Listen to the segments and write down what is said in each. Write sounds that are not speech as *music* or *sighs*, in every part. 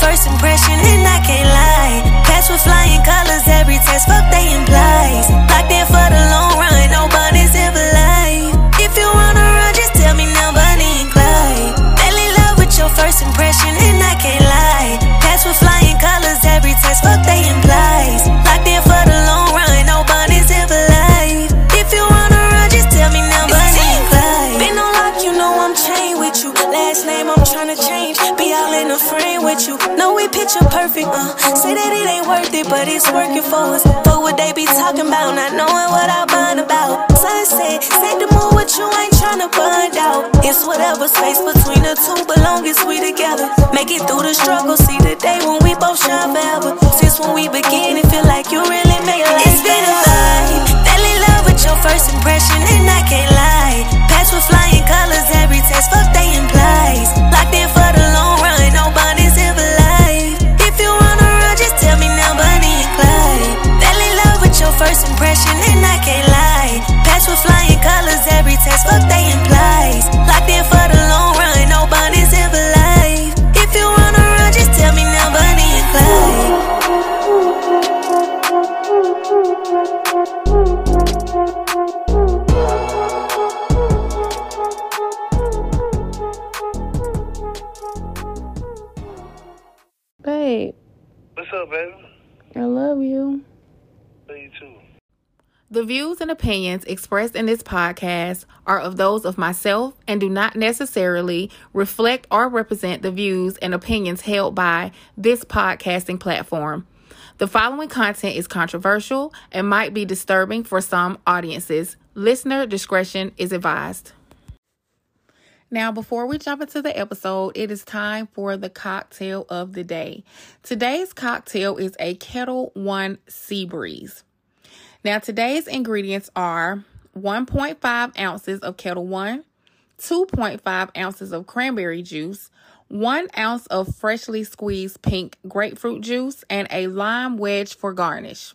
first impression, and I can't lie. Pass with flying colors, every test, fuck they implies. Say that it ain't worth it, but it's working for us. But what they be talking about, not knowing what I bond about. Sunset, set the mood with you, ain't tryna find out. It's whatever space between the two, but long as we together. Make it through the struggle, see the day when we both shine forever. Since when we begin, it feel like you really I love you. Love you too. The views and opinions expressed in this podcast are of those of myself and do not necessarily reflect or represent the views and opinions held by this podcasting platform. The following content is controversial and might be disturbing for some audiences. Listener discretion is advised. Now, before we jump into the episode, it is time for the cocktail of the day. Today's cocktail is a Ketel One Sea Breeze. Now, today's ingredients are 1.5 ounces of Ketel One, 2.5 ounces of cranberry juice, 1 ounce of freshly squeezed pink grapefruit juice, and a lime wedge for garnish.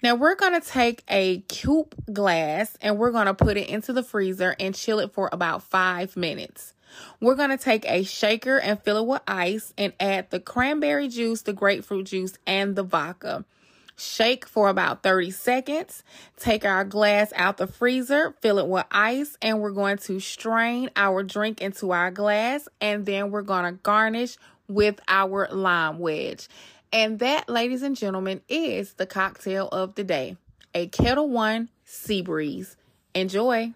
Now, we're going to take a coupe glass and we're going to put it into the freezer and chill it for about five minutes. We're going to take a shaker and fill it with ice and add the cranberry juice, the grapefruit juice, and the vodka. Shake for about 30 seconds. Take our glass out the freezer, fill it with ice, and we're going to strain our drink into our glass. And then we're going to garnish with our lime wedge. And that, ladies and gentlemen, is the cocktail of the day a Ketel One Sea Breeze. Enjoy.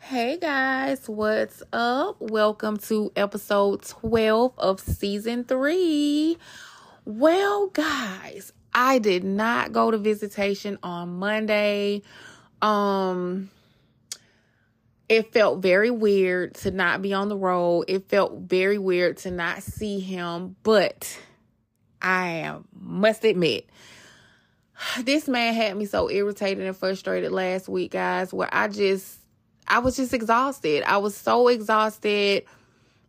Hey guys, what's up? Welcome to episode 12 of season 3. Well, guys, I did not go to visitation on Monday. Um it felt very weird to not be on the road. It felt very weird to not see him, but I must admit *sighs* this man had me so irritated and frustrated last week, guys, where I just I was just exhausted. I was so exhausted.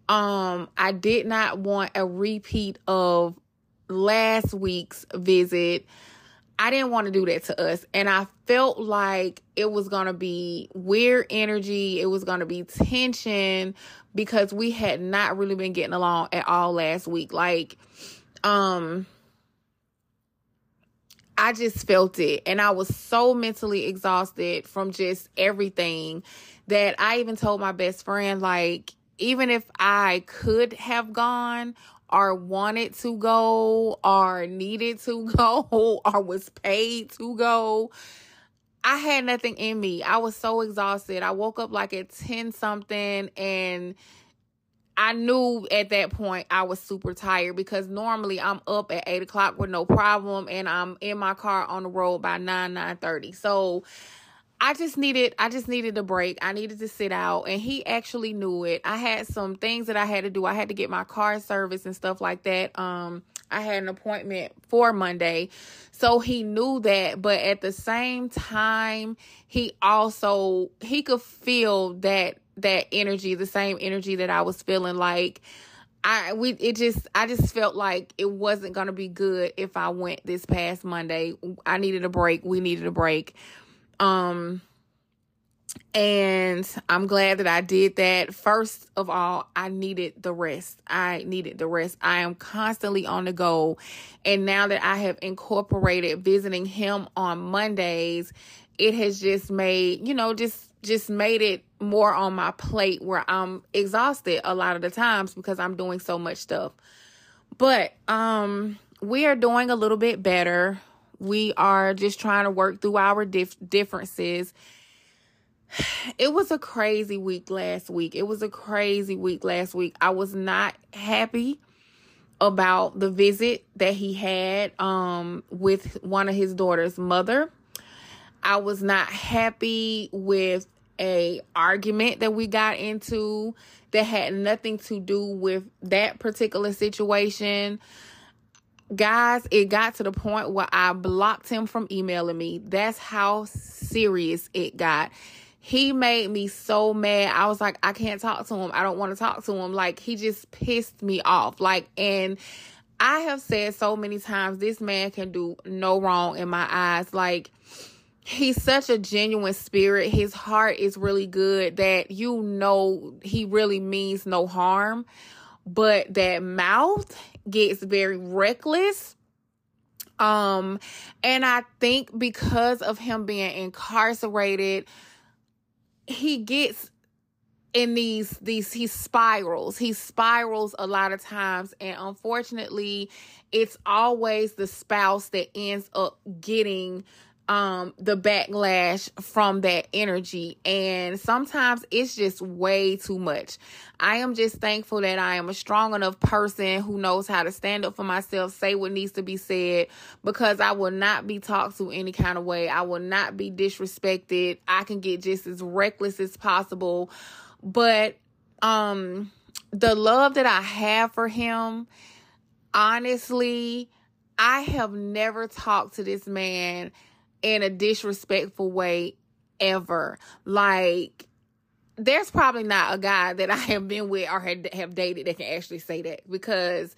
Um, I did not want a repeat of last week's visit. I didn't want to do that to us. And I felt like it was going to be weird energy. It was going to be tension because we had not really been getting along at all last week. Like, um, I just felt it. And I was so mentally exhausted from just everything that I even told my best friend, like, even if I could have gone or wanted to go or needed to go *laughs* or was paid to go, I had nothing in me. I was so exhausted. I woke up like at 10 something and I knew at that point I was super tired because normally I'm up at eight o'clock with no problem and I'm in my car on the road by nine, nine thirty. So I just needed I just needed a break. I needed to sit out and he actually knew it. I had some things that I had to do. I had to get my car service and stuff like that. Um I had an appointment for Monday. So he knew that, but at the same time, he also he could feel that that energy, the same energy that I was feeling like I we it just I just felt like it wasn't going to be good if I went this past Monday. I needed a break. We needed a break. Um and I'm glad that I did that. First of all, I needed the rest. I needed the rest. I am constantly on the go. And now that I have incorporated visiting him on Mondays, it has just made, you know, just just made it more on my plate where I'm exhausted a lot of the times because I'm doing so much stuff. But um we are doing a little bit better. We are just trying to work through our dif- differences it was a crazy week last week. It was a crazy week last week. I was not happy about the visit that he had um with one of his daughter's mother. I was not happy with a argument that we got into that had nothing to do with that particular situation. Guys, it got to the point where I blocked him from emailing me. That's how serious it got he made me so mad. I was like, I can't talk to him. I don't want to talk to him. Like, he just pissed me off. Like, and I have said so many times, this man can do no wrong in my eyes. Like, he's such a genuine spirit. His heart is really good that you know he really means no harm. But that mouth gets very reckless. Um, and I think because of him being incarcerated, he gets in these these he spirals he spirals a lot of times and unfortunately it's always the spouse that ends up getting um the backlash from that energy. And sometimes it's just way too much. I am just thankful that i am a strong enough person who knows how to stand up for myself say what needs to be said because i will not be talked to any kind of way. I will not be disrespected. I can get just as reckless as possible. But um the love that i have for him honestly i have never talked to this man in a disrespectful way ever. Like, there's probably not a guy that I have been with or have dated that can actually say that because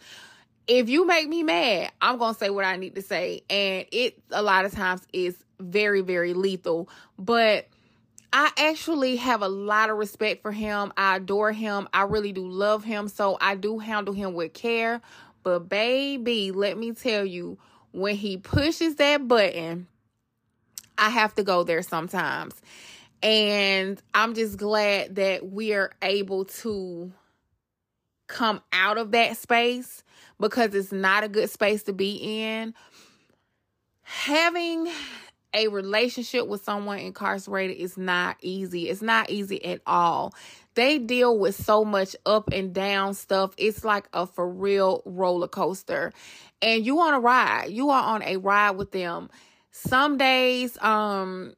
if you make me mad, I'm going to say what I need to say. And it a lot of times is very, very lethal. But I actually have a lot of respect for him. I adore him. I really do love him. So I do handle him with care. But baby, let me tell you, when he pushes that button, I have to go there sometimes. And I'm just glad that we are able to come out of that space because it's not a good space to be in. Having a relationship with someone incarcerated is not easy. It's not easy at all. They deal with so much up and down stuff. It's like a for real roller coaster. And you on a ride. You are on a ride with them some days um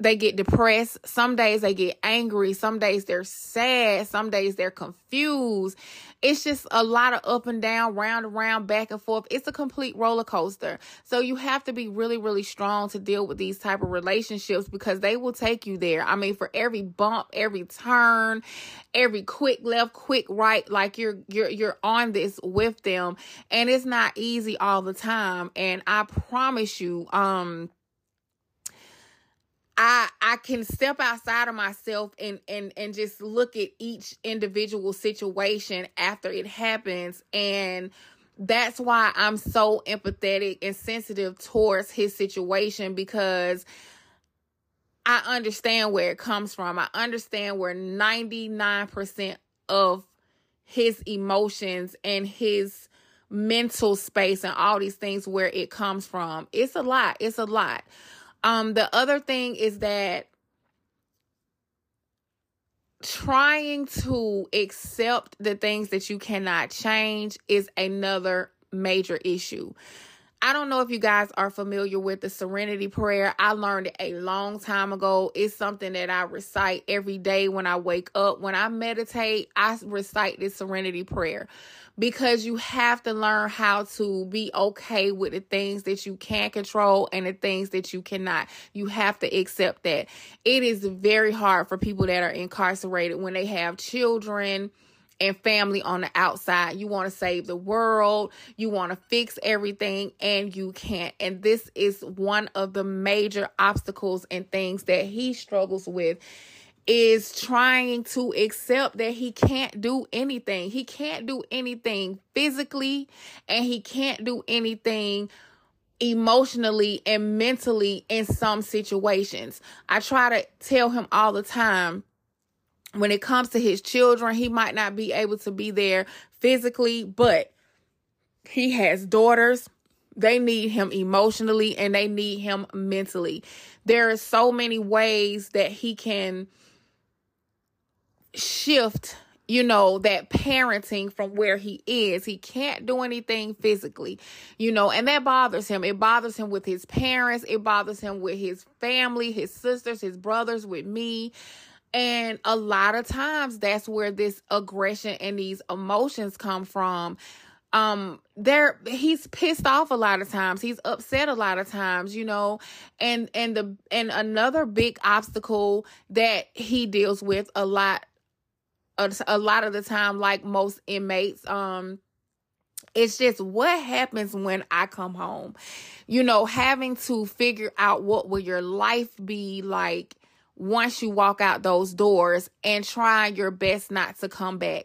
they get depressed. Some days they get angry. Some days they're sad. Some days they're confused. It's just a lot of up and down, round and round, back and forth. It's a complete roller coaster. So you have to be really, really strong to deal with these type of relationships because they will take you there. I mean, for every bump, every turn, every quick left, quick right, like you're you're you're on this with them. And it's not easy all the time. And I promise you, um, I I can step outside of myself and and and just look at each individual situation after it happens and that's why I'm so empathetic and sensitive towards his situation because I understand where it comes from. I understand where 99% of his emotions and his mental space and all these things where it comes from. It's a lot. It's a lot. Um, the other thing is that trying to accept the things that you cannot change is another major issue. I don't know if you guys are familiar with the serenity prayer. I learned it a long time ago. It's something that I recite every day when I wake up. When I meditate, I recite this serenity prayer because you have to learn how to be okay with the things that you can control and the things that you cannot. You have to accept that. It is very hard for people that are incarcerated when they have children and family on the outside. You want to save the world, you want to fix everything, and you can't. And this is one of the major obstacles and things that he struggles with is trying to accept that he can't do anything. He can't do anything physically and he can't do anything emotionally and mentally in some situations. I try to tell him all the time when it comes to his children, he might not be able to be there physically, but he has daughters. They need him emotionally and they need him mentally. There are so many ways that he can shift you know, that parenting from where he is. He can't do anything physically, you know, and that bothers him. It bothers him with his parents. It bothers him with his family, his sisters, his brothers, with me. And a lot of times that's where this aggression and these emotions come from. Um, there he's pissed off a lot of times. He's upset a lot of times, you know. And and the and another big obstacle that he deals with a lot a, a lot of the time like most inmates um it's just what happens when I come home. You know, having to figure out what will your life be like once you walk out those doors and try your best not to come back.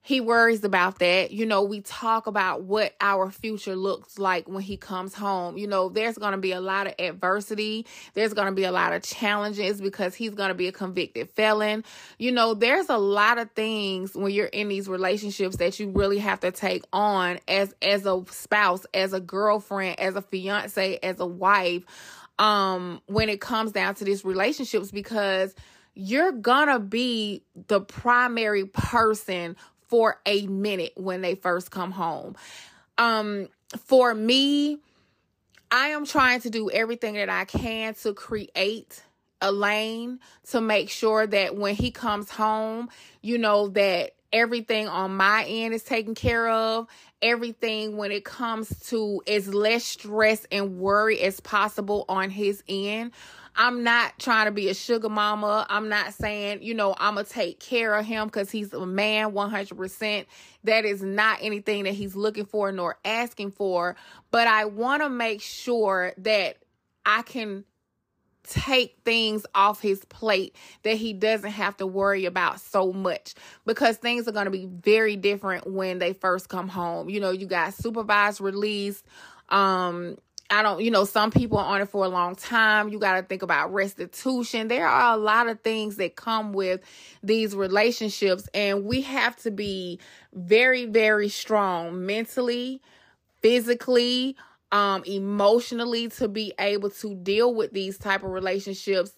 He worries about that. You know, we talk about what our future looks like when he comes home. You know, there's going to be a lot of adversity. There's going to be a lot of challenges because he's going to be a convicted felon. You know, there's a lot of things when you're in these relationships that you really have to take on as as a spouse, as a girlfriend, as a fiance, as a wife um when it comes down to these relationships because you're gonna be the primary person for a minute when they first come home. Um for me, I am trying to do everything that I can to create a lane to make sure that when he comes home, you know, that everything on my end is taken care of. Everything when it comes to as less stress and worry as possible on his end. I'm not trying to be a sugar mama. I'm not saying, you know, I'm going to take care of him because he's a man 100%. That is not anything that he's looking for nor asking for. But I want to make sure that I can take things off his plate that he doesn't have to worry about so much because things are going to be very different when they first come home. You know, you got supervised release. Um, I don't, you know, some people are on it for a long time. You got to think about restitution. There are a lot of things that come with these relationships, and we have to be very, very strong mentally, physically, um emotionally to be able to deal with these type of relationships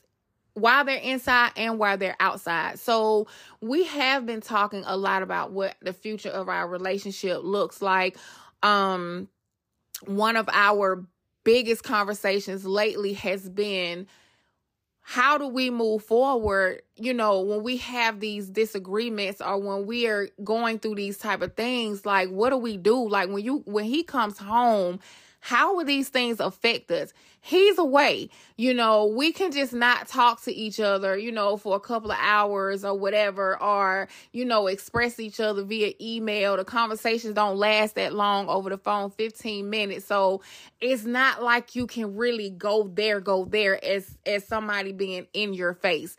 while they're inside and while they're outside. So we have been talking a lot about what the future of our relationship looks like. Um one of our biggest conversations lately has been how do we move forward you know when we have these disagreements or when we are going through these type of things like what do we do like when you when he comes home how will these things affect us? He's away. You know, we can just not talk to each other, you know, for a couple of hours or whatever, or, you know, express each other via email. The conversations don't last that long over the phone, 15 minutes. So it's not like you can really go there, go there as, as somebody being in your face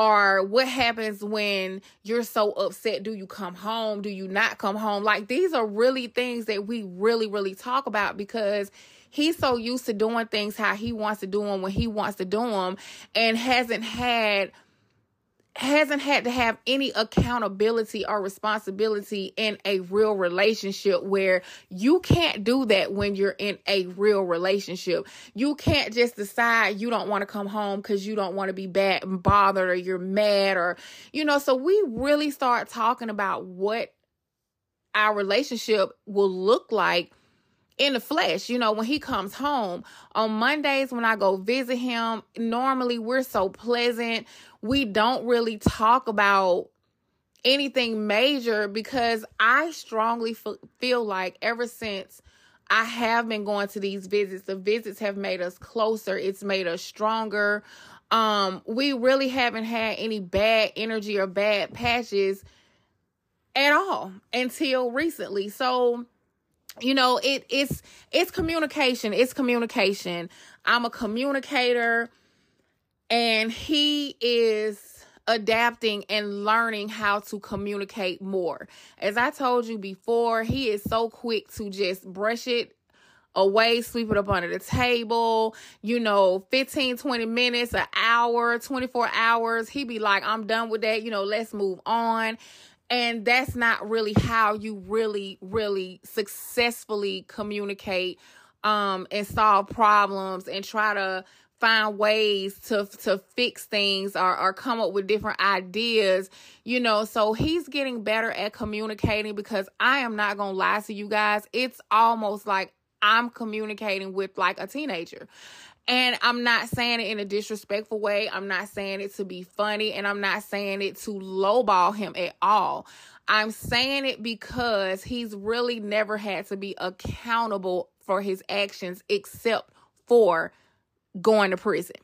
or what happens when you're so upset? Do you come home? Do you not come home? Like these are really things that we really really talk about because he's so used to doing things how he wants to do them when he wants to do them and hasn't had hasn't had to have any accountability or responsibility in a real relationship where you can't do that when you're in a real relationship. You can't just decide you don't want to come home because you don't want to be bad and bothered or you're mad or, you know, so we really start talking about what our relationship will look like in the flesh, you know, when he comes home. On Mondays, when I go visit him, normally we're so pleasant. We don't really talk about anything major because I strongly f- feel like ever since I have been going to these visits, the visits have made us closer, it's made us stronger. Um, we really haven't had any bad energy or bad patches at all until recently. So, you know, it it's it's communication. It's communication. I'm a communicator and he is adapting and learning how to communicate more. As I told you before, he is so quick to just brush it away, sweep it up under the table, you know, 15, 20 minutes, an hour, 24 hours. He be like, I'm done with that. You know, let's move on. And that's not really how you really, really successfully communicate um, and solve problems and try to find ways to to fix things or, or come up with different ideas you know so he's getting better at communicating because i am not gonna lie to you guys it's almost like i'm communicating with like a teenager and I'm not saying it in a disrespectful way. I'm not saying it to be funny and I'm not saying it to lowball him at all. I'm saying it because he's really never had to be accountable for his actions except for going to prison.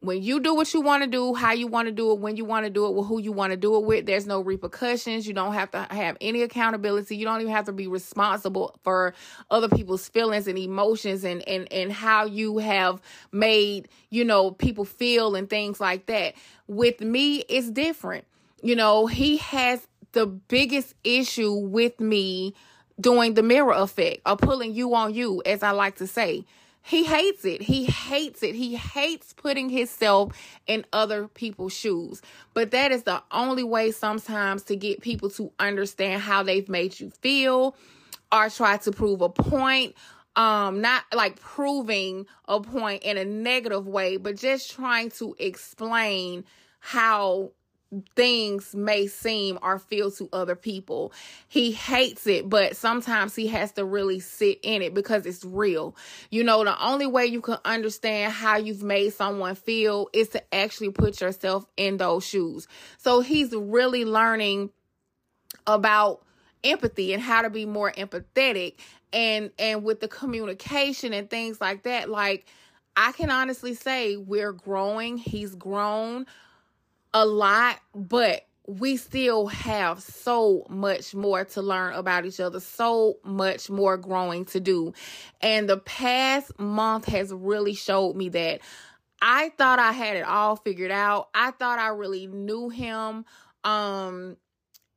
When you do what you want to do, how you want to do it, when you want to do it, with who you want to do it with, there's no repercussions. You don't have to have any accountability. You don't even have to be responsible for other people's feelings and emotions and, and, and how you have made, you know, people feel and things like that. With me, it's different. You know, he has the biggest issue with me doing the mirror effect or pulling you on you, as I like to say. He hates it. He hates it. He hates putting himself in other people's shoes. But that is the only way sometimes to get people to understand how they've made you feel or try to prove a point. Um, not like proving a point in a negative way, but just trying to explain how things may seem or feel to other people. He hates it, but sometimes he has to really sit in it because it's real. You know, the only way you can understand how you've made someone feel is to actually put yourself in those shoes. So he's really learning about empathy and how to be more empathetic and and with the communication and things like that like I can honestly say we're growing. He's grown a lot, but we still have so much more to learn about each other, so much more growing to do. And the past month has really showed me that I thought I had it all figured out. I thought I really knew him um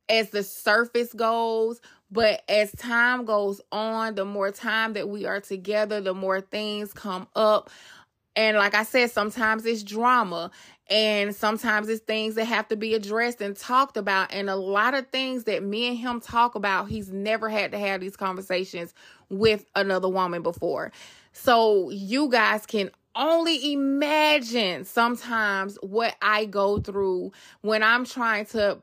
as the surface goes, but as time goes on, the more time that we are together, the more things come up. And like I said, sometimes it's drama and sometimes it's things that have to be addressed and talked about. And a lot of things that me and him talk about, he's never had to have these conversations with another woman before. So you guys can only imagine sometimes what I go through when I'm trying to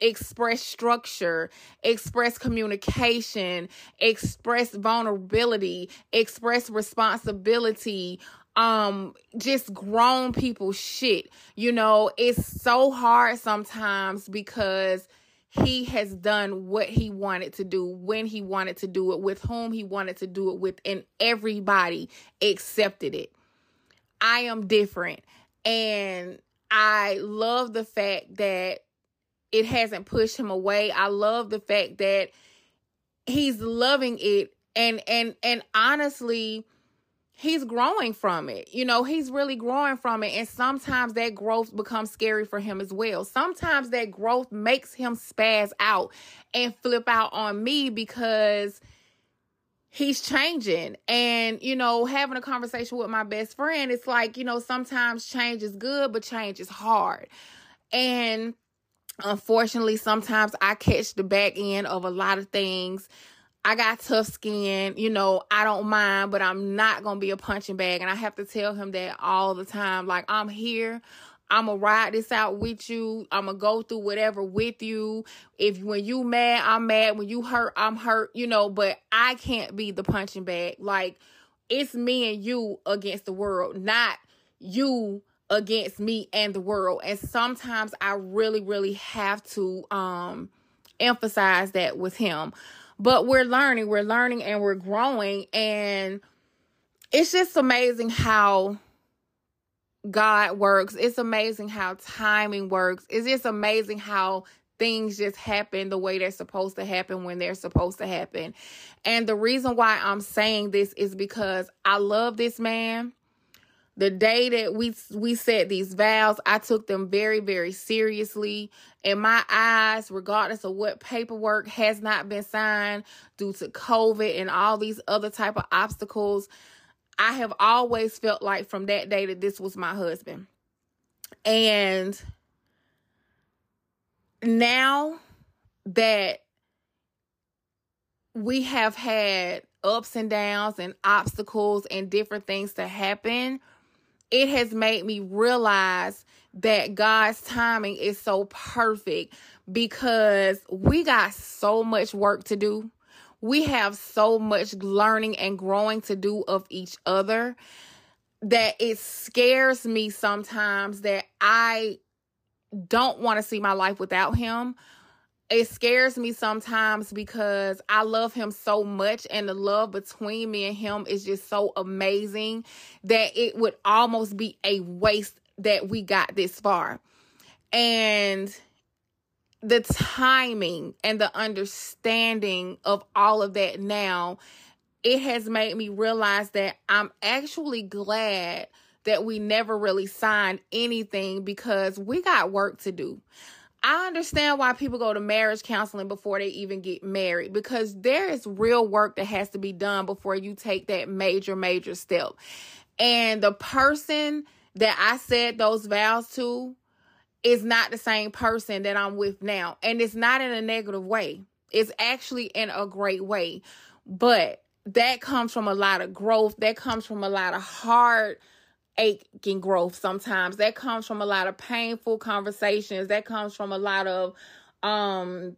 express structure, express communication, express vulnerability, express responsibility, um just grown people shit. You know, it's so hard sometimes because he has done what he wanted to do when he wanted to do it with whom he wanted to do it with and everybody accepted it. I am different and I love the fact that it hasn't pushed him away. I love the fact that he's loving it and and and honestly he's growing from it. You know, he's really growing from it. And sometimes that growth becomes scary for him as well. Sometimes that growth makes him spaz out and flip out on me because he's changing. And, you know, having a conversation with my best friend, it's like, you know, sometimes change is good, but change is hard. And unfortunately, sometimes I catch the back end of a lot of things I got tough skin, you know, I don't mind, but I'm not going to be a punching bag. And I have to tell him that all the time. Like, I'm here. I'm gonna ride this out with you. I'm gonna go through whatever with you. If when you mad, I'm mad. When you hurt, I'm hurt, you know, but I can't be the punching bag. Like, it's me and you against the world, not you against me and the world. And sometimes I really, really have to um emphasize that with him. But we're learning, we're learning and we're growing. And it's just amazing how God works. It's amazing how timing works. It's just amazing how things just happen the way they're supposed to happen when they're supposed to happen. And the reason why I'm saying this is because I love this man. The day that we we said these vows, I took them very very seriously. In my eyes, regardless of what paperwork has not been signed due to COVID and all these other type of obstacles, I have always felt like from that day that this was my husband. And now that we have had ups and downs and obstacles and different things to happen, it has made me realize that God's timing is so perfect because we got so much work to do. We have so much learning and growing to do of each other that it scares me sometimes that I don't want to see my life without him. It scares me sometimes because I love him so much and the love between me and him is just so amazing that it would almost be a waste that we got this far. And the timing and the understanding of all of that now, it has made me realize that I'm actually glad that we never really signed anything because we got work to do. I understand why people go to marriage counseling before they even get married because there is real work that has to be done before you take that major, major step. And the person that I said those vows to is not the same person that I'm with now. And it's not in a negative way, it's actually in a great way. But that comes from a lot of growth, that comes from a lot of hard aching growth sometimes. That comes from a lot of painful conversations. That comes from a lot of um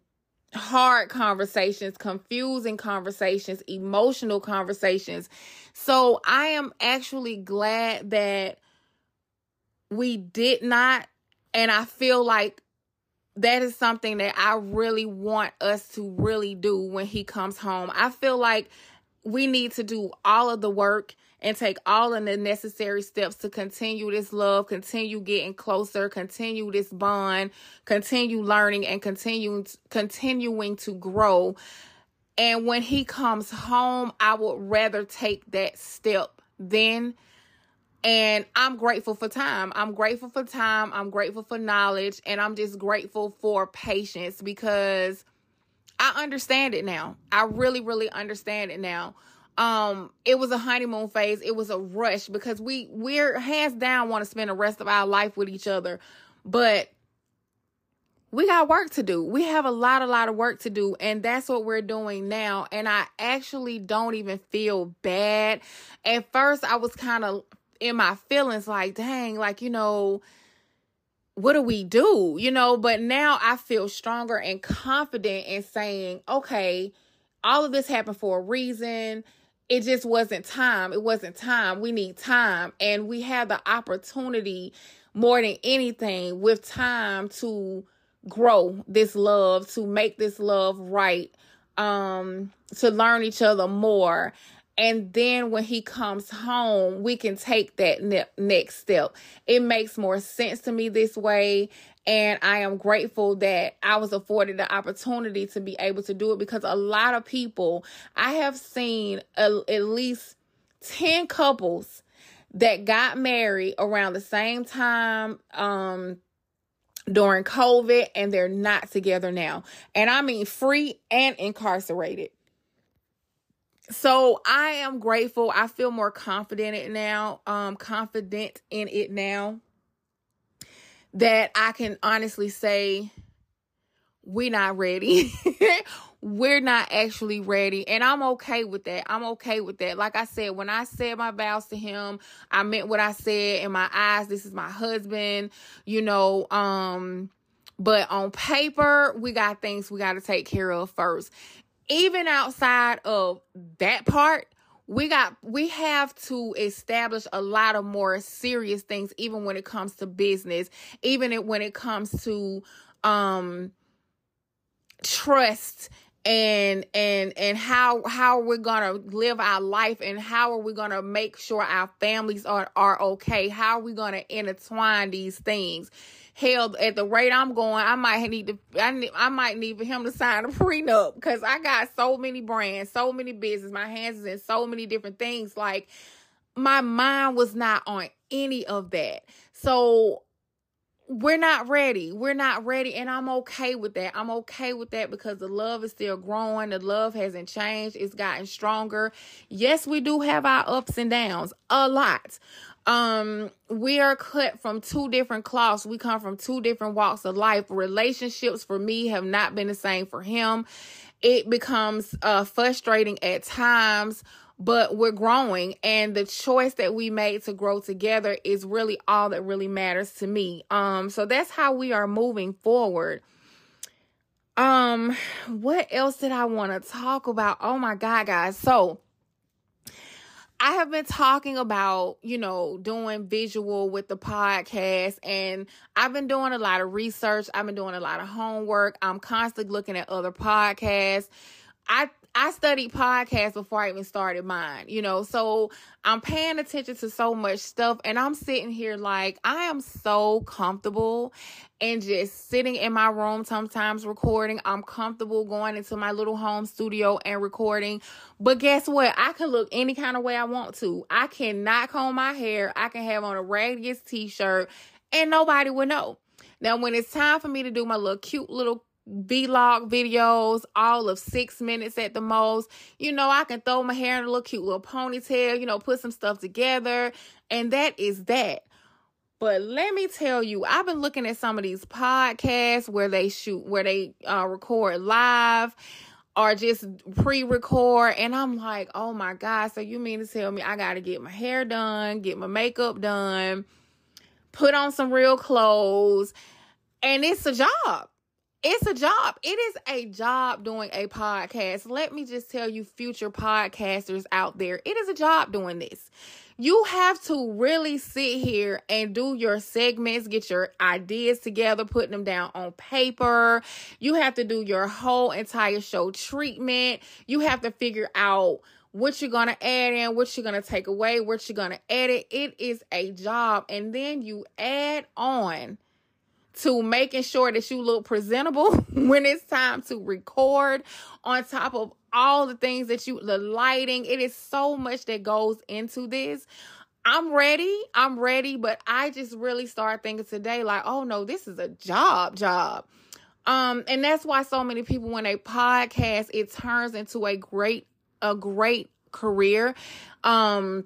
hard conversations confusing conversations emotional conversations. So i am actually glad that we did not and i feel like that is something that i really want us to really do when he comes home. I feel like we need to do all of the work and take all of the necessary steps to continue this love, continue getting closer, continue this bond, continue learning and continue continuing to grow. And when he comes home, I would rather take that step then. And I'm grateful for time. I'm grateful for time. I'm grateful for knowledge. And I'm just grateful for patience because I understand it now. I really, really understand it now um it was a honeymoon phase. It was a rush because we we're hands down want to spend the rest of our life with each other but we got work to do. We have a lot a lot of work to do and that's what we're doing now and i actually don't even feel bad. At first i was kind of in my feelings like dang like you know what do we do? You know but now i feel stronger and confident in saying okay all of this happened for a reason it just wasn't time. It wasn't time. We need time. And we have the opportunity more than anything with time to grow this love, to make this love right, um, to learn each other more. And then when he comes home, we can take that ne- next step. It makes more sense to me this way. And I am grateful that I was afforded the opportunity to be able to do it because a lot of people, I have seen a, at least 10 couples that got married around the same time um, during COVID and they're not together now. And I mean free and incarcerated. So I am grateful. I feel more confident in it now, um confident in it now that I can honestly say we're not ready. *laughs* we're not actually ready. And I'm okay with that. I'm okay with that. Like I said, when I said my vows to him, I meant what I said in my eyes. This is my husband, you know, um, but on paper, we got things we got to take care of first. Even outside of that part, we got we have to establish a lot of more serious things even when it comes to business even when it comes to um trust and and and how how we're gonna live our life and how are we gonna make sure our families are are okay? How are we gonna intertwine these things hell at the rate i'm going i might need to i, need, I might need for him to sign a prenup because i got so many brands so many business my hands is in so many different things like my mind was not on any of that so we're not ready. We're not ready. And I'm okay with that. I'm okay with that because the love is still growing. The love hasn't changed. It's gotten stronger. Yes, we do have our ups and downs a lot. Um, we are cut from two different cloths. We come from two different walks of life. Relationships for me have not been the same for him. It becomes uh, frustrating at times but we're growing and the choice that we made to grow together is really all that really matters to me um so that's how we are moving forward um what else did i want to talk about oh my god guys so I have been talking about, you know, doing visual with the podcast and I've been doing a lot of research. I've been doing a lot of homework. I'm constantly looking at other podcasts. I I studied podcasts before I even started mine, you know, so I'm paying attention to so much stuff and I'm sitting here like I am so comfortable and just sitting in my room sometimes recording. I'm comfortable going into my little home studio and recording. But guess what? I can look any kind of way I want to. I cannot comb my hair. I can have on a radius t-shirt and nobody will know. Now, when it's time for me to do my little cute little vlog videos, all of six minutes at the most. You know, I can throw my hair in a little cute little ponytail, you know, put some stuff together, and that is that. But let me tell you, I've been looking at some of these podcasts where they shoot, where they uh, record live or just pre-record and I'm like, "Oh my god, so you mean to tell me I got to get my hair done, get my makeup done, put on some real clothes, and it's a job." It's a job. It is a job doing a podcast. Let me just tell you, future podcasters out there, it is a job doing this. You have to really sit here and do your segments, get your ideas together, putting them down on paper. You have to do your whole entire show treatment. You have to figure out what you're going to add in, what you're going to take away, what you're going to edit. It is a job. And then you add on to making sure that you look presentable *laughs* when it's time to record on top of all the things that you the lighting. It is so much that goes into this. I'm ready. I'm ready but i just really started thinking today like oh no this is a job job. Um and that's why so many people when they podcast it turns into a great a great career. Um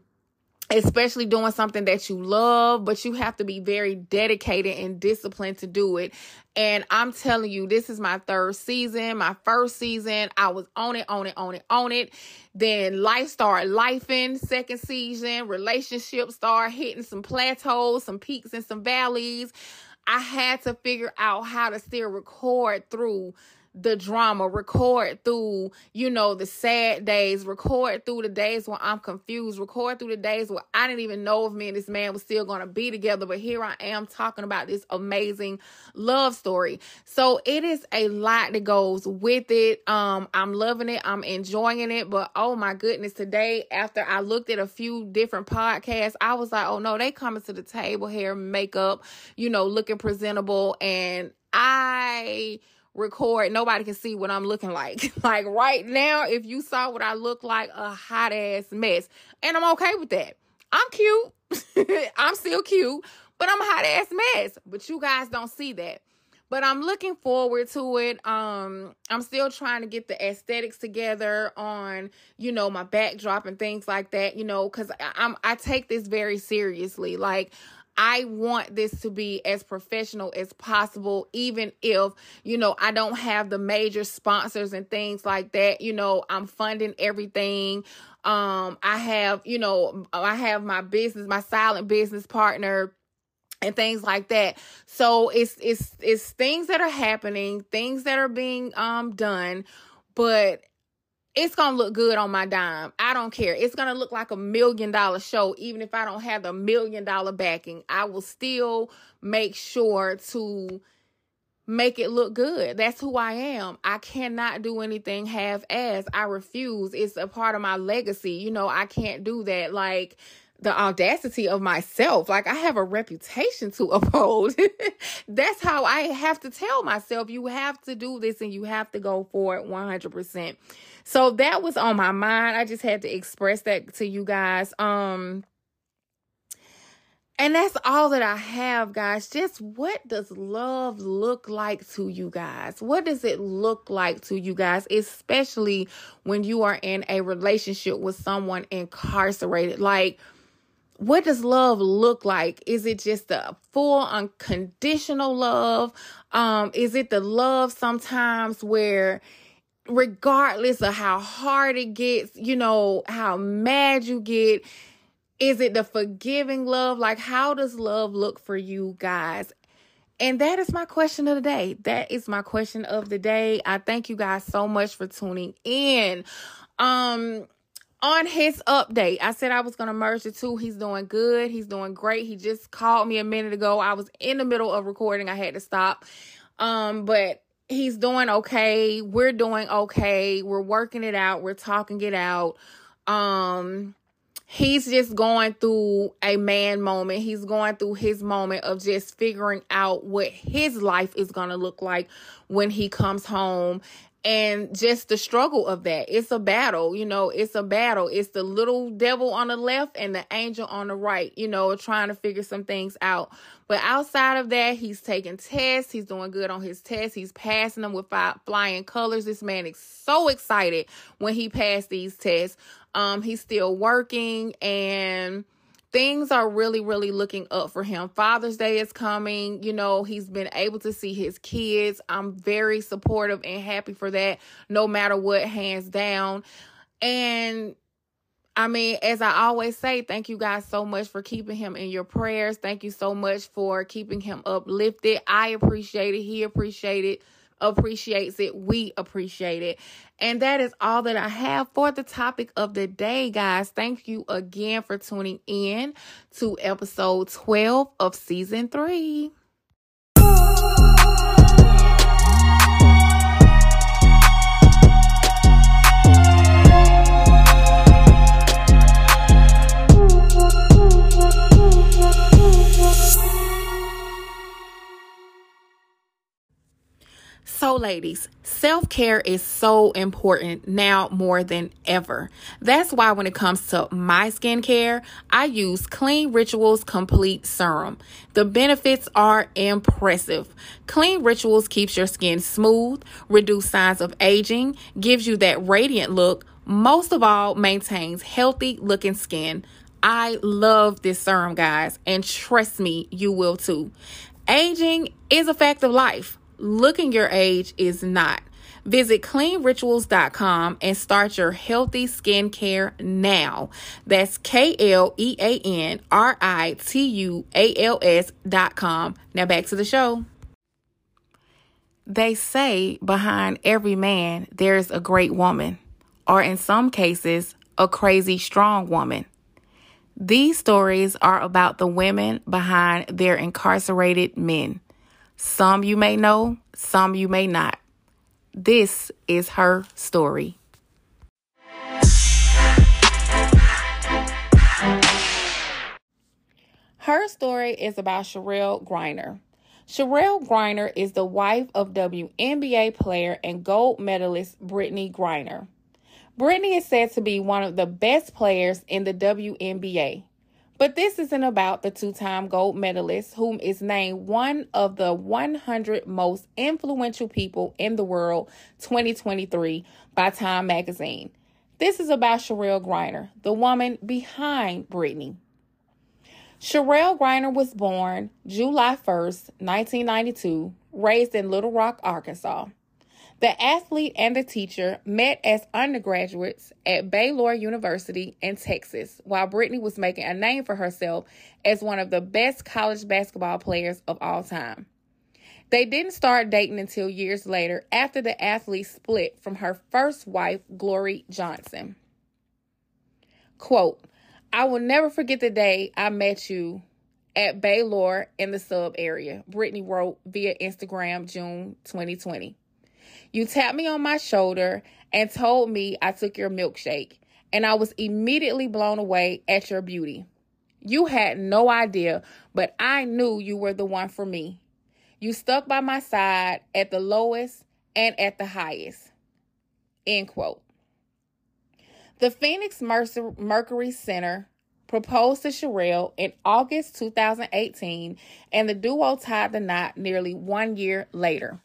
especially doing something that you love, but you have to be very dedicated and disciplined to do it. And I'm telling you, this is my third season. My first season, I was on it, on it, on it, on it. Then life started lifing. Second season, relationships start hitting some plateaus, some peaks and some valleys. I had to figure out how to still record through the drama, record through, you know, the sad days, record through the days when I'm confused, record through the days where I didn't even know if me and this man was still going to be together. But here I am talking about this amazing love story. So it is a lot that goes with it. Um, I'm loving it. I'm enjoying it. But oh my goodness, today after I looked at a few different podcasts, I was like, oh no, they coming to the table, hair, makeup, you know, looking presentable. And I record, nobody can see what I'm looking like. *laughs* like right now, if you saw what I look like, a hot ass mess. And I'm okay with that. I'm cute. *laughs* I'm still cute, but I'm a hot ass mess. But you guys don't see that. But I'm looking forward to it. Um, I'm still trying to get the aesthetics together on, you know, my backdrop and things like that, you know, because I'm I take this very seriously. Like I want this to be as professional as possible, even if, you know, I don't have the major sponsors and things like that. You know, I'm funding everything. Um, I have, you know, I have my business, my silent business partner and things like that. So it's it's it's things that are happening, things that are being um done, but it's gonna look good on my dime. I don't care. It's gonna look like a million dollar show, even if I don't have the million dollar backing. I will still make sure to make it look good. That's who I am. I cannot do anything half ass. I refuse. It's a part of my legacy. You know, I can't do that. Like, the audacity of myself. Like I have a reputation to *laughs* uphold. That's how I have to tell myself you have to do this and you have to go for it 100%. So that was on my mind. I just had to express that to you guys. Um and that's all that I have, guys. Just what does love look like to you guys? What does it look like to you guys, especially when you are in a relationship with someone incarcerated? Like, what does love look like? Is it just a full unconditional love? Um, is it the love sometimes where regardless of how hard it gets, you know, how mad you get, is it the forgiving love? Like, how does love look for you guys? And that is my question of the day. That is my question of the day. I thank you guys so much for tuning in. Um, on his update, I said I was to merge the two. He's doing good. He's doing great. He just called me a minute ago. I was in the middle of recording. I had to stop. Um, but he's doing okay. We're doing okay. We're working it out. We're talking it out. Um, he's just going through a man moment. He's going through his moment of just figuring out what his life is going to look like when he comes home and just the struggle of that. It's a battle, you know, it's a battle. It's the little devil on the left and the angel on the right, you know, trying to figure some things out. But outside of that, he's taking tests. He's doing good on his tests. He's passing them with flying colors. This man is so excited when he passed these tests. Um, he's still working and things are really, really looking up for him. Father's Day is coming. You know, he's been able to see his kids. I'm very supportive and happy for that, no matter what, hands down. And I mean, as I always say, thank you guys so much for keeping him in your prayers. Thank you so much for keeping him uplifted. I appreciate it. He appreciated appreciates it. We appreciate it. And that is all that I have for the topic of the day, guys. Thank you again for tuning in to episode 12 of season three. So, ladies, self care is so important now more than ever. That's why, when it comes to my skincare, I use Klean Rituals Complete Serum. The benefits are impressive. Klean Rituals keeps your skin smooth, reduce signs of aging, gives you that radiant look, most of all, maintains healthy looking skin. I love this serum, guys, and trust me, you will too. Aging is a fact of life looking your age is not. Visit kleanrituals.com and start your healthy skincare now. That's K L E A N R I T U A L S.com. Now back to the show. They say behind every man there's a great woman, or in some cases, a crazy strong woman. These stories are about the women behind their incarcerated men. Some you may know, some you may not. This is her story. Her story is about Cherelle Griner. Cherelle Griner is the wife of WNBA player and gold medalist Brittney Griner. Brittney is said to be one of the best players in the WNBA. But this isn't about the two time gold medalist, whom is named one of the 100 most influential people in the world 2023 by Time Magazine. This is about Cherelle Griner, the woman behind Brittney. Cherelle Griner was born July 1st, 1992, raised in Little Rock, Arkansas. The athlete and the teacher met as undergraduates at Baylor University in Texas, while Brittney was making a name for herself as one of the best college basketball players of all time. They didn't start dating until years later after the athlete split from her first wife, Glory Johnson. Quote, I will never forget the day I met you at Baylor in the sub area, Brittney wrote via Instagram June 2020. You tapped me on my shoulder and told me I took your milkshake, and I was immediately blown away at your beauty. You had no idea, but I knew you were the one for me. You stuck by my side at the lowest and at the highest. End quote. The Phoenix Mercury Center proposed to Cherelle in August 2018, and the duo tied the knot nearly one year later.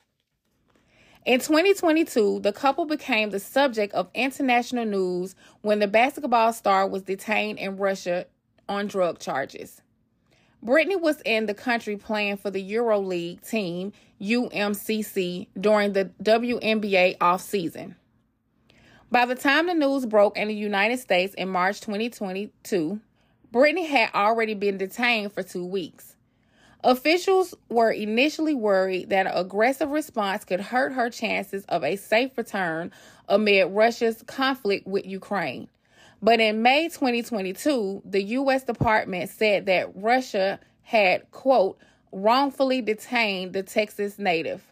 In 2022, the couple became the subject of international news when the basketball star was detained in Russia on drug charges. Brittney was in the country playing for the EuroLeague team UMMC during the WNBA offseason. By the time the news broke in the United States in March 2022, Brittney had already been detained for two weeks. Officials were initially worried that an aggressive response could hurt her chances of a safe return amid Russia's conflict with Ukraine. But in May 2022, the U.S. Department said that Russia had, quote, wrongfully detained the Texas native.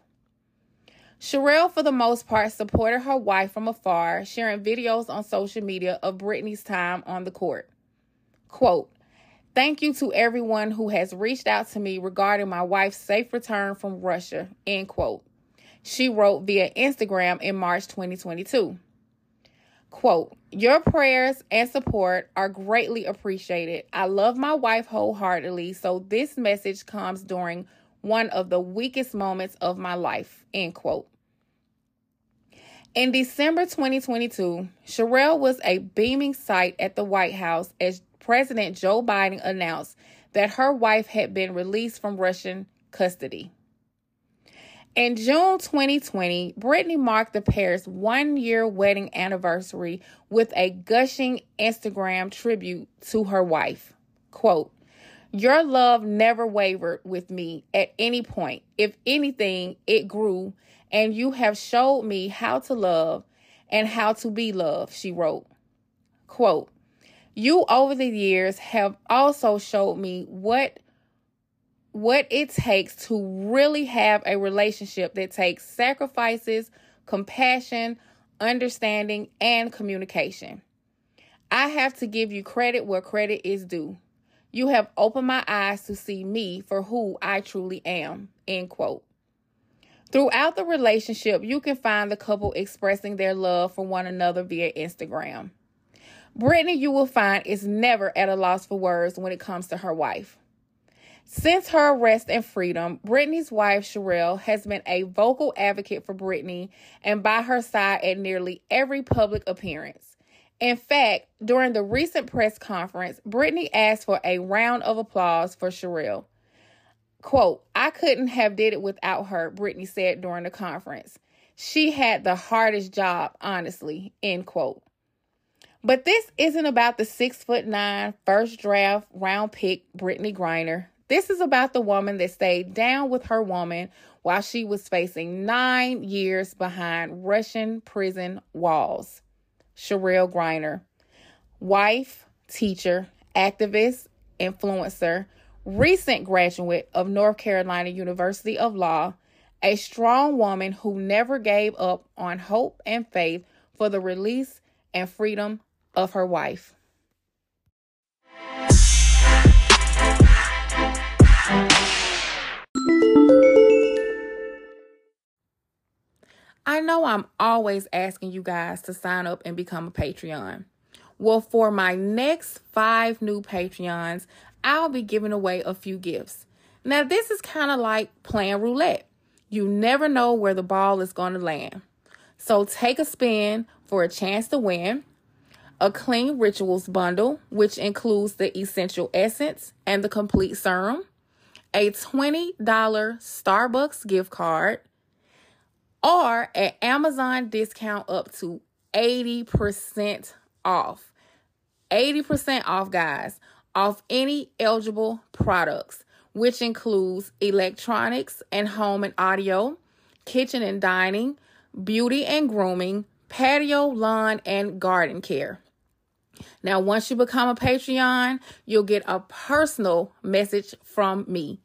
Cherelle, for the most part, supported her wife from afar, sharing videos on social media of Brittney's time on the court. Quote, Thank you to everyone who has reached out to me regarding my wife's safe return from Russia. End quote. She wrote via Instagram in March 2022. Quote, Your prayers and support are greatly appreciated. I love my wife wholeheartedly, so this message comes during one of the weakest moments of my life. End quote. In December 2022, Cherelle was a beaming sight at the White House as President Joe Biden announced that her wife had been released from Russian custody. In June 2020, Brittney marked the pair's one year wedding anniversary with a gushing Instagram tribute to her wife. Quote, Your love never wavered with me at any point. If anything, it grew, and you have showed me how to love and how to be loved, she wrote. Quote, you over the years have also showed me what what it takes to really have a relationship that takes sacrifices, compassion, understanding, and communication. I have to give you credit where credit is due. You have opened my eyes to see me for who I truly am. End quote. Throughout the relationship, you can find the couple expressing their love for one another via Instagram. Brittney, you will find, is never at a loss for words when it comes to her wife. Since her arrest and freedom, Brittney's wife, Cherelle, has been a vocal advocate for Brittney and by her side at nearly every public appearance. In fact, during the recent press conference, Brittney asked for a round of applause for Cherelle. Quote, I couldn't have did it without her, Brittney said during the conference. She had the hardest job, honestly, end quote. But this isn't about the six foot nine first draft round pick Brittney Griner. This is about the woman that stayed down with her woman while she was facing nine years behind Russian prison walls. Cherelle Griner, wife, teacher, activist, influencer, recent graduate of North Carolina University of Law, a strong woman who never gave up on hope and faith for the release and freedom of her wife. I know I'm always asking you guys to sign up and become a Patreon. Well, for my next five new Patreons, I'll be giving away a few gifts. Now, this is kind of like playing roulette. You never know where the ball is going to land. So take a spin for a chance to win a Klean Rituals bundle, which includes the essential essence and the complete serum, a $20 Starbucks gift card, or an Amazon discount up to 80% off. 80% off, guys, off any eligible products, which includes electronics and home and audio, kitchen and dining, beauty and grooming, patio, lawn, and garden care. Now, once you become a Patreon, you'll get a personal message from me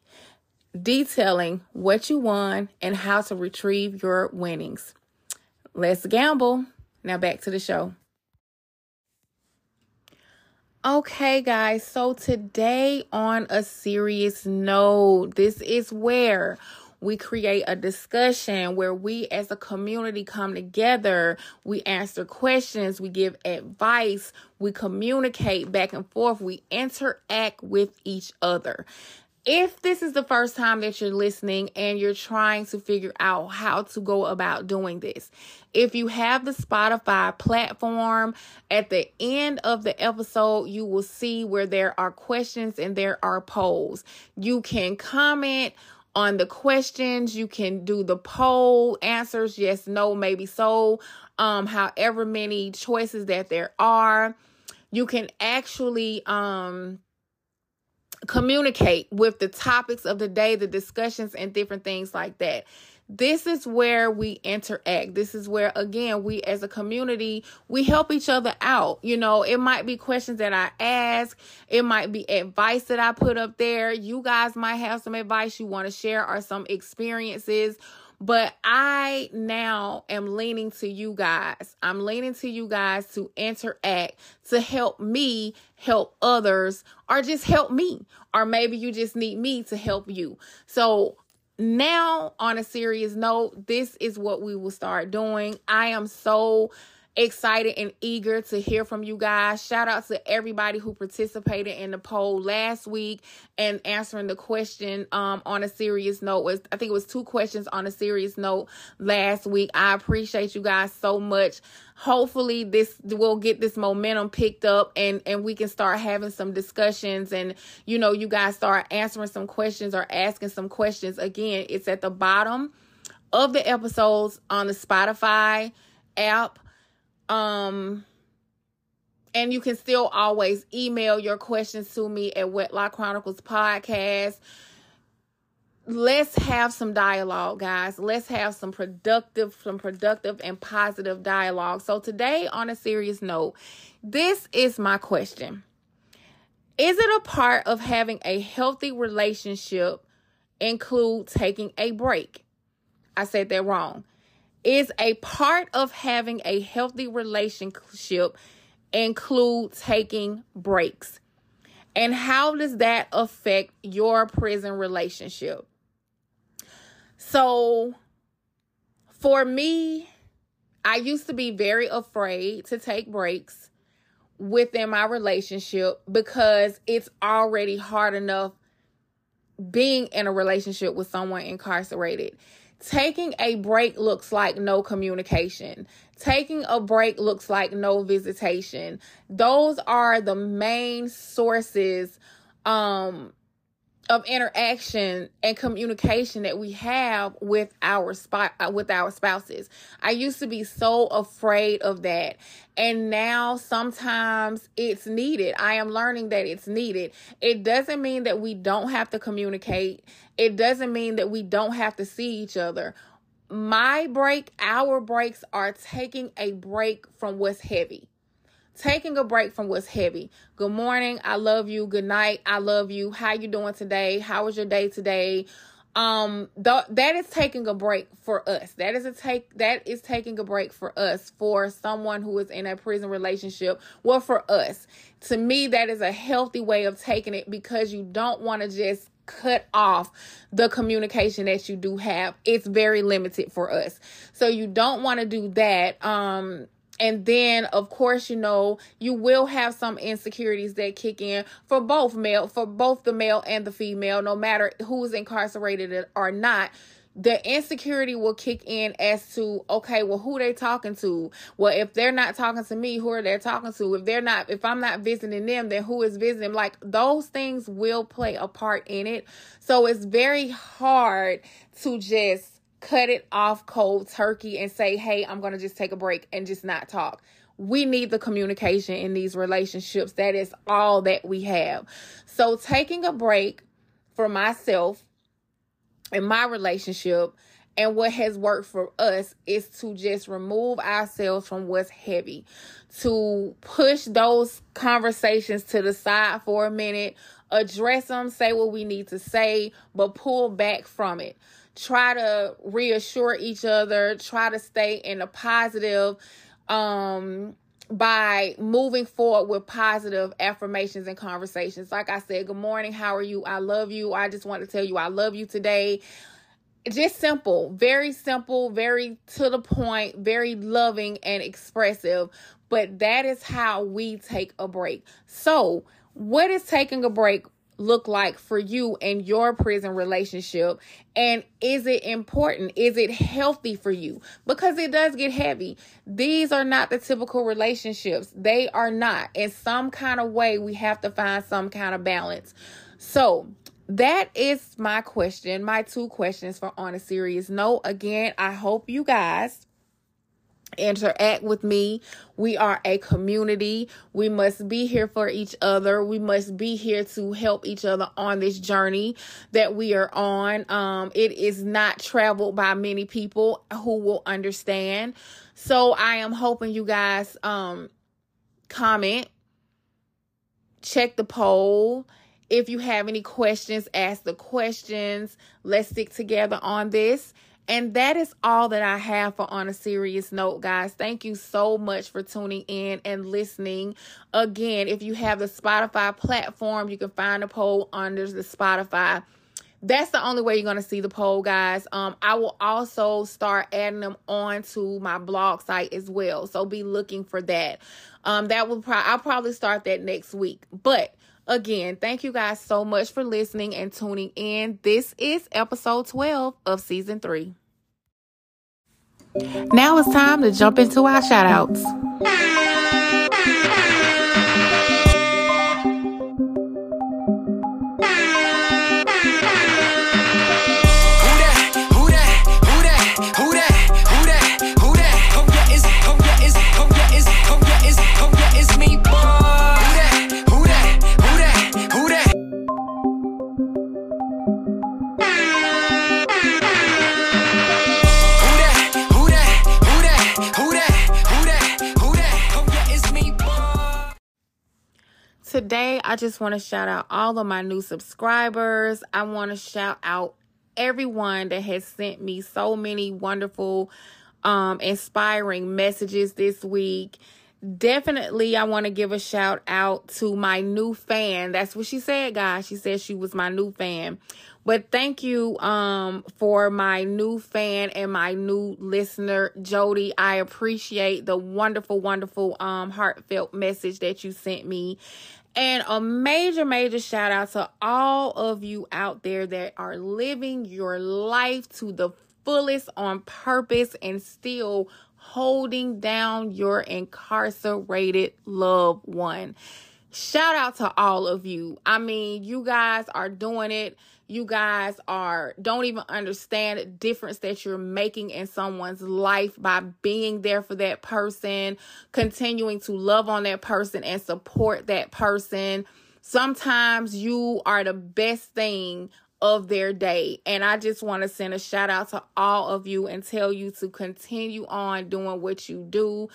detailing what you won and how to retrieve your winnings. Let's gamble. Now, back to the show. Okay, guys, so today on a serious note, this is where we create a discussion where we as a community come together, we answer questions, we give advice, we communicate back and forth, we interact with each other if this is the first time that you're listening and you're trying to figure out how to go about doing this, if you have the Spotify platform, at the end of the episode, you will see where there are questions and there are polls. You can comment on the questions, you can do the poll answers, yes, no, maybe so, um, however many choices that there are. You can actually, um, communicate with the topics of the day, the discussions, and different things like that. This is where we interact. This is where, again, we as a community, we help each other out. You know, it might be questions that I ask. It might be advice that I put up there. You guys might have some advice you want to share or some experiences but I now am leaning to you guys. I'm leaning to you guys to interact, to help me help others, or just help me. Or maybe you just need me to help you. So now, on a serious note, this is what we will start doing. I am so excited and eager to hear from you guys. Shout out to everybody who participated in the poll last week and answering the question um, on a serious note was I think it was two questions on a serious note last week. I appreciate you guys so much. Hopefully this will get this momentum picked up and and we can start having some discussions and you know you guys start answering some questions or asking some questions. Again, it's at the bottom of the episodes on the Spotify app um, and you can still always email your questions to me at Wedlock Chronicles Podcast. Let's have some dialogue, guys. Let's have some productive, some productive and positive dialogue. So today, on a serious note, this is my question. Is it a part of having a healthy relationship include taking a break? I said that wrong is a part of having a healthy relationship include taking breaks? And how does that affect your prison relationship? So, for me, I used to be very afraid to take breaks within my relationship because it's already hard enough being in a relationship with someone incarcerated. Taking a break looks like no communication. Taking a break looks like no visitation. Those are the main sources um of interaction and communication that we have with our spot uh, with our spouses. I used to be so afraid of that. And now sometimes it's needed. I am learning that it's needed. It doesn't mean that we don't have to communicate. It doesn't mean that we don't have to see each other. My break, our breaks are taking a break from what's heavy taking a break from what's heavy. Good morning. I love you. Good night. I love you. How you doing today? How was your day today? Um, th- that is taking a break for us. That is a take, that is taking a break for us, for someone who is in a prison relationship. Well, for us, to me, that is a healthy way of taking it because you don't want to just cut off the communication that you do have. It's very limited for us. So you don't want to do that. Um, and then, of course, you know, you will have some insecurities that kick in for both male, for both the male and the female, no matter who's incarcerated or not. The insecurity will kick in as to okay well who they talking to? Well if they're not talking to me who are they talking to? If they're not if i'm not visiting them then who is visiting like those things will play a part in it. So it's very hard to just cut it off cold turkey and say, hey, I'm going to just take a break and just not talk. We need the communication in these relationships. That is all that we have. So, taking a break for myself in my relationship And what has worked for us is to just remove ourselves from what's heavy, to push those conversations to the side for a minute, address them, say what we need to say, but pull back from it. Try to reassure each other, try to stay in a positive um by moving forward with positive affirmations and conversations. Like I said, good morning, how are you? I love you. I just want to tell you I love you today. Just simple, very simple, very to the point, very loving and expressive. But that is how we take a break. So, what is taking a break look like for you and your prison relationship? And is it important? Is it healthy for you? Because it does get heavy. These are not the typical relationships. They are not. In some kind of way, we have to find some kind of balance. So, that is my question, my two questions for On a Serious Note. Again, I hope you guys interact with me. We are a community. We must be here for each other. We must be here to help each other on this journey that we are on. Um, it is not traveled by many people who will understand. So I am hoping you guys um comment, check the poll. If you have any questions, ask the questions. Let's stick together on this. And that is all that I have for On a Serious Note, guys. Thank you so much for tuning in and listening. Again, if you have the Spotify platform, you can find the poll under the Spotify. That's the only way you're gonna see the poll, guys. Um, I will also start adding them onto my blog site as well. So be looking for that. Um, that will pro- I'll probably start that next week. But Again, thank you guys so much for listening and tuning in. This is episode 12 of season 3. Now it's time to jump into our shout Today, I just want to shout out all of my new subscribers. I want to shout out everyone that has sent me so many wonderful, um, inspiring messages this week. Definitely, I want to give a shout out to my new fan. That's what she said, guys. She said she was my new fan. But thank you um for my new fan and my new listener, Jody. I appreciate the wonderful, wonderful um heartfelt message that you sent me. And a major, major shout out to all of you out there that are living your life to the fullest on purpose and still holding down your incarcerated loved one. Shout out to all of you. I mean, you guys are doing it you guys are don't even understand the difference that you're making in someone's life by being there for that person, continuing to love on that person and support that person. Sometimes you are the best thing of their day. And I just want to send a shout out to all of you and tell you to continue on doing what you do.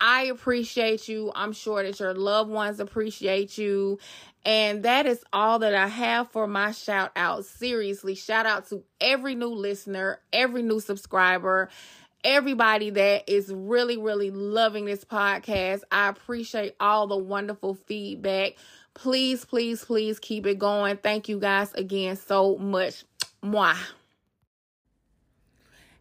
I appreciate you. I'm sure that your loved ones appreciate you. And that is all that I have for my shout out. Seriously, shout out to every new listener, every new subscriber, everybody that is really, really loving this podcast. I appreciate all the wonderful feedback. Please, please, please keep it going. Thank you guys again so much. Mwah.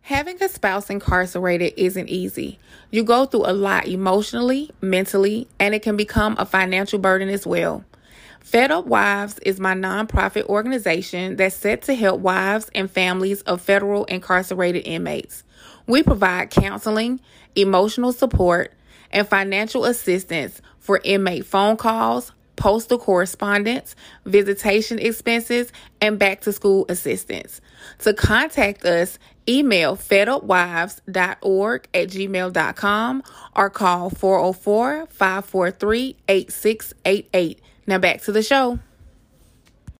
Having a spouse incarcerated isn't easy. You go through a lot emotionally, mentally, and it can become a financial burden as well. Fed Up Wives is my nonprofit organization that's set to help wives and families of federal incarcerated inmates. We provide counseling, emotional support, and financial assistance for inmate phone calls, postal correspondence, visitation expenses, and back to school assistance. To contact us, email fedupwives.org at gmail.com or call 404 543 8688. Now back to the show.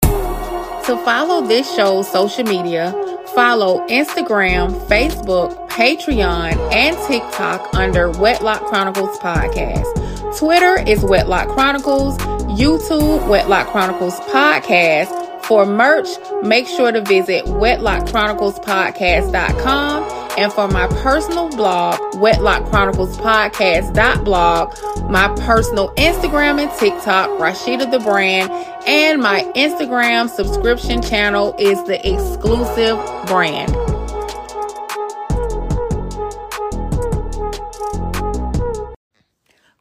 To follow this show's social media, Follow Instagram, Facebook, Patreon, and TikTok under Wedlock Chronicles Podcast. Twitter is Wedlock Chronicles, YouTube, Wedlock Chronicles Podcast. For merch, make sure to visit wedlockchroniclespodcast.com and for my personal blog, wedlockchroniclespodcast.blog, my personal Instagram and TikTok, Rasheeda the Brand, and my Instagram subscription channel is the exclusive brand.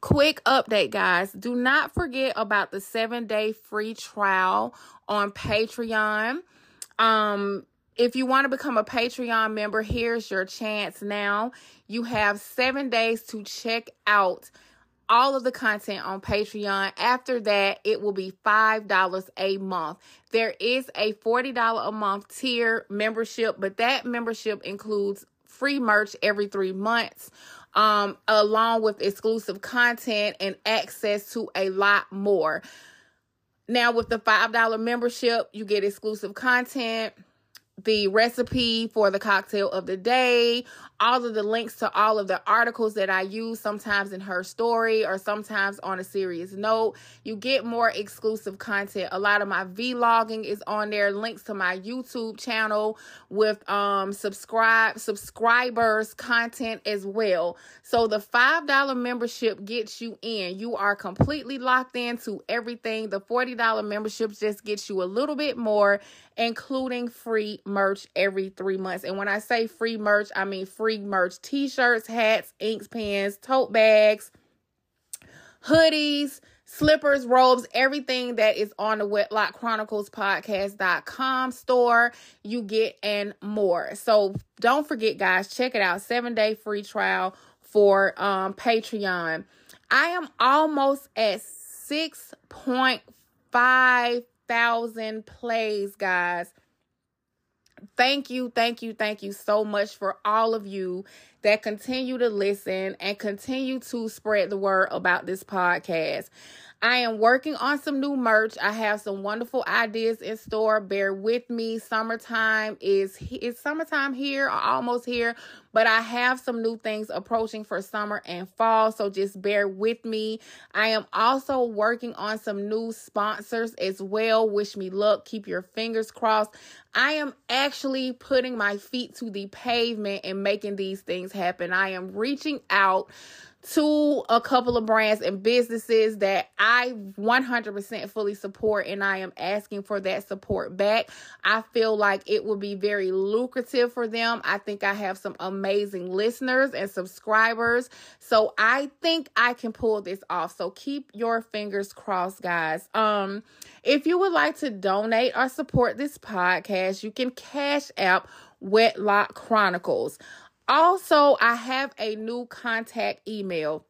Quick update, guys. Do not forget about the seven day free trial on Patreon. Um, if you want to become a Patreon member, here's your chance now. You have seven days to check out all of the content on Patreon. After that, it will be $5 a month. There is a $40 a month tier membership, but that membership includes free merch every three months. Um, along with exclusive content and access to a lot more. Now, with the $5 membership, you get exclusive content, the recipe for the cocktail of the day, all of the links to all of the articles that I use, sometimes in her story or sometimes on a serious note. You get more exclusive content. A lot of my vlogging is on there, links to my YouTube channel with um subscribe subscribers content as well. So the $5 membership gets you in. You are completely locked into everything. The $40 membership just gets you a little bit more including free merch every 3 months. And when I say free merch, I mean free merch t-shirts, hats, inks, pens, tote bags, hoodies, slippers, robes, everything that is on the Wedlock Chronicles podcast.com store, you get and more. So don't forget, guys, check it out. Seven day free trial for um Patreon. I am almost at 6.5 thousand plays, guys. Thank you, thank you, thank you so much for all of you that continue to listen and continue to spread the word about this podcast. I am working on some new merch. I have some wonderful ideas in store. Bear with me. Summertime is is summertime here or almost here, but I have some new things approaching for summer and fall, so just bear with me. I am also working on some new sponsors as well. Wish me luck. Keep your fingers crossed. I am actually putting my feet to the pavement and making these things happen. I am reaching out to a couple of brands and businesses that I 100% fully support and I am asking for that support back. I feel like it will be very lucrative for them. I think I have some amazing listeners and subscribers. So I think I can pull this off. So keep your fingers crossed, guys. Um if you would like to donate or support this podcast, you can cash app Wedlock Chronicles. Also, I have a new contact email.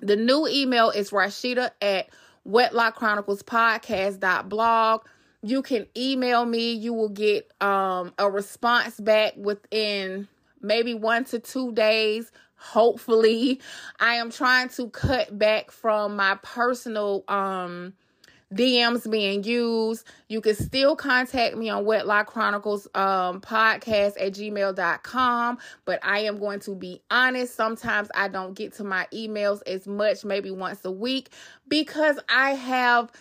The new email is Rasheeda at wedlockchroniclespodcast.blog. You can email me. You will get um, a response back within maybe one to two days. Hopefully, I am trying to cut back from my personal um DMs being used. You can still contact me on Wedlock Chronicles um, podcast at gmail.com. But I am going to be honest. Sometimes I don't get to my emails as much, maybe once a week, because I have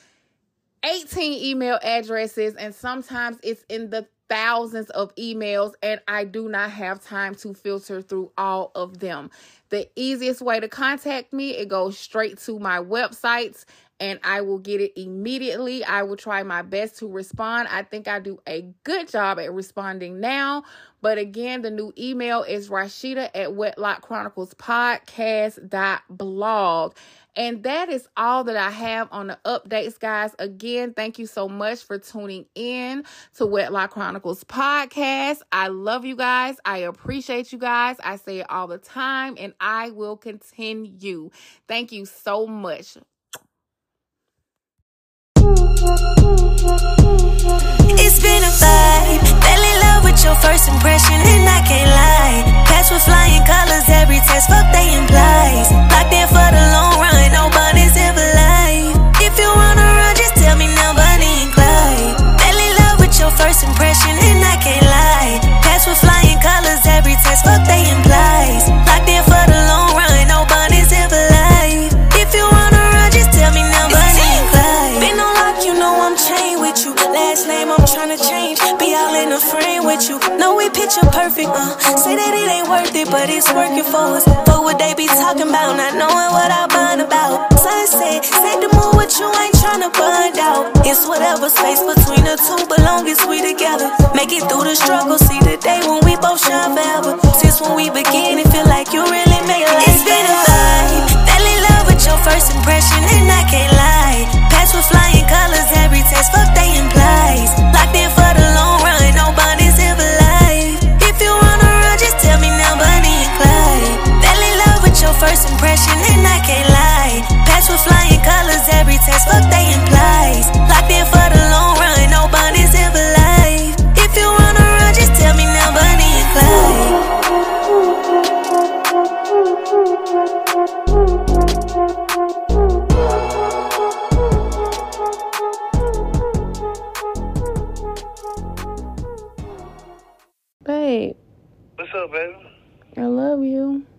18 email addresses and sometimes it's in the thousands of emails and I do not have time to filter through all of them. The easiest way to contact me, it goes straight to my websites and I will get it immediately. I will try my best to respond. I think I do a good job at responding now. But again, the new email is Rasheeda at Wedlock Chronicles Podcast.blog. And that is all that I have on the updates, guys. Again, thank you so much for tuning in to Wedlock Chronicles podcast. I love you guys. I appreciate you guys. I say it all the time, and I will continue. Thank you so much. It's been a vibe. Fell in love with your first impression, and I can't lie. Catch with flying colors, every test, fuck they implies. Locked in for the long with you. Know we picture perfect, uh. Say that it ain't worth it, but it's working for us. What they be talking about, not knowing what I bond about. Sunset, set the mood with you, ain't tryna bond out. It's whatever space between the two, but long as we together. Make it through the struggle, see the day when we both shine forever. Since when we begin, it feel like you really made life It's been a vibe. Fell in love with your first impression, and I can't lie. Patch with flying colors, every text, fuck they implies. First impression, and I can't lie. Patch with flying colors, every text, fuck they implies. Locked in for the long run, no bonding ever life. If you wanna run, just tell me now, Bonnie and Clyde. Babe, What's up, baby? I love you. Love you too.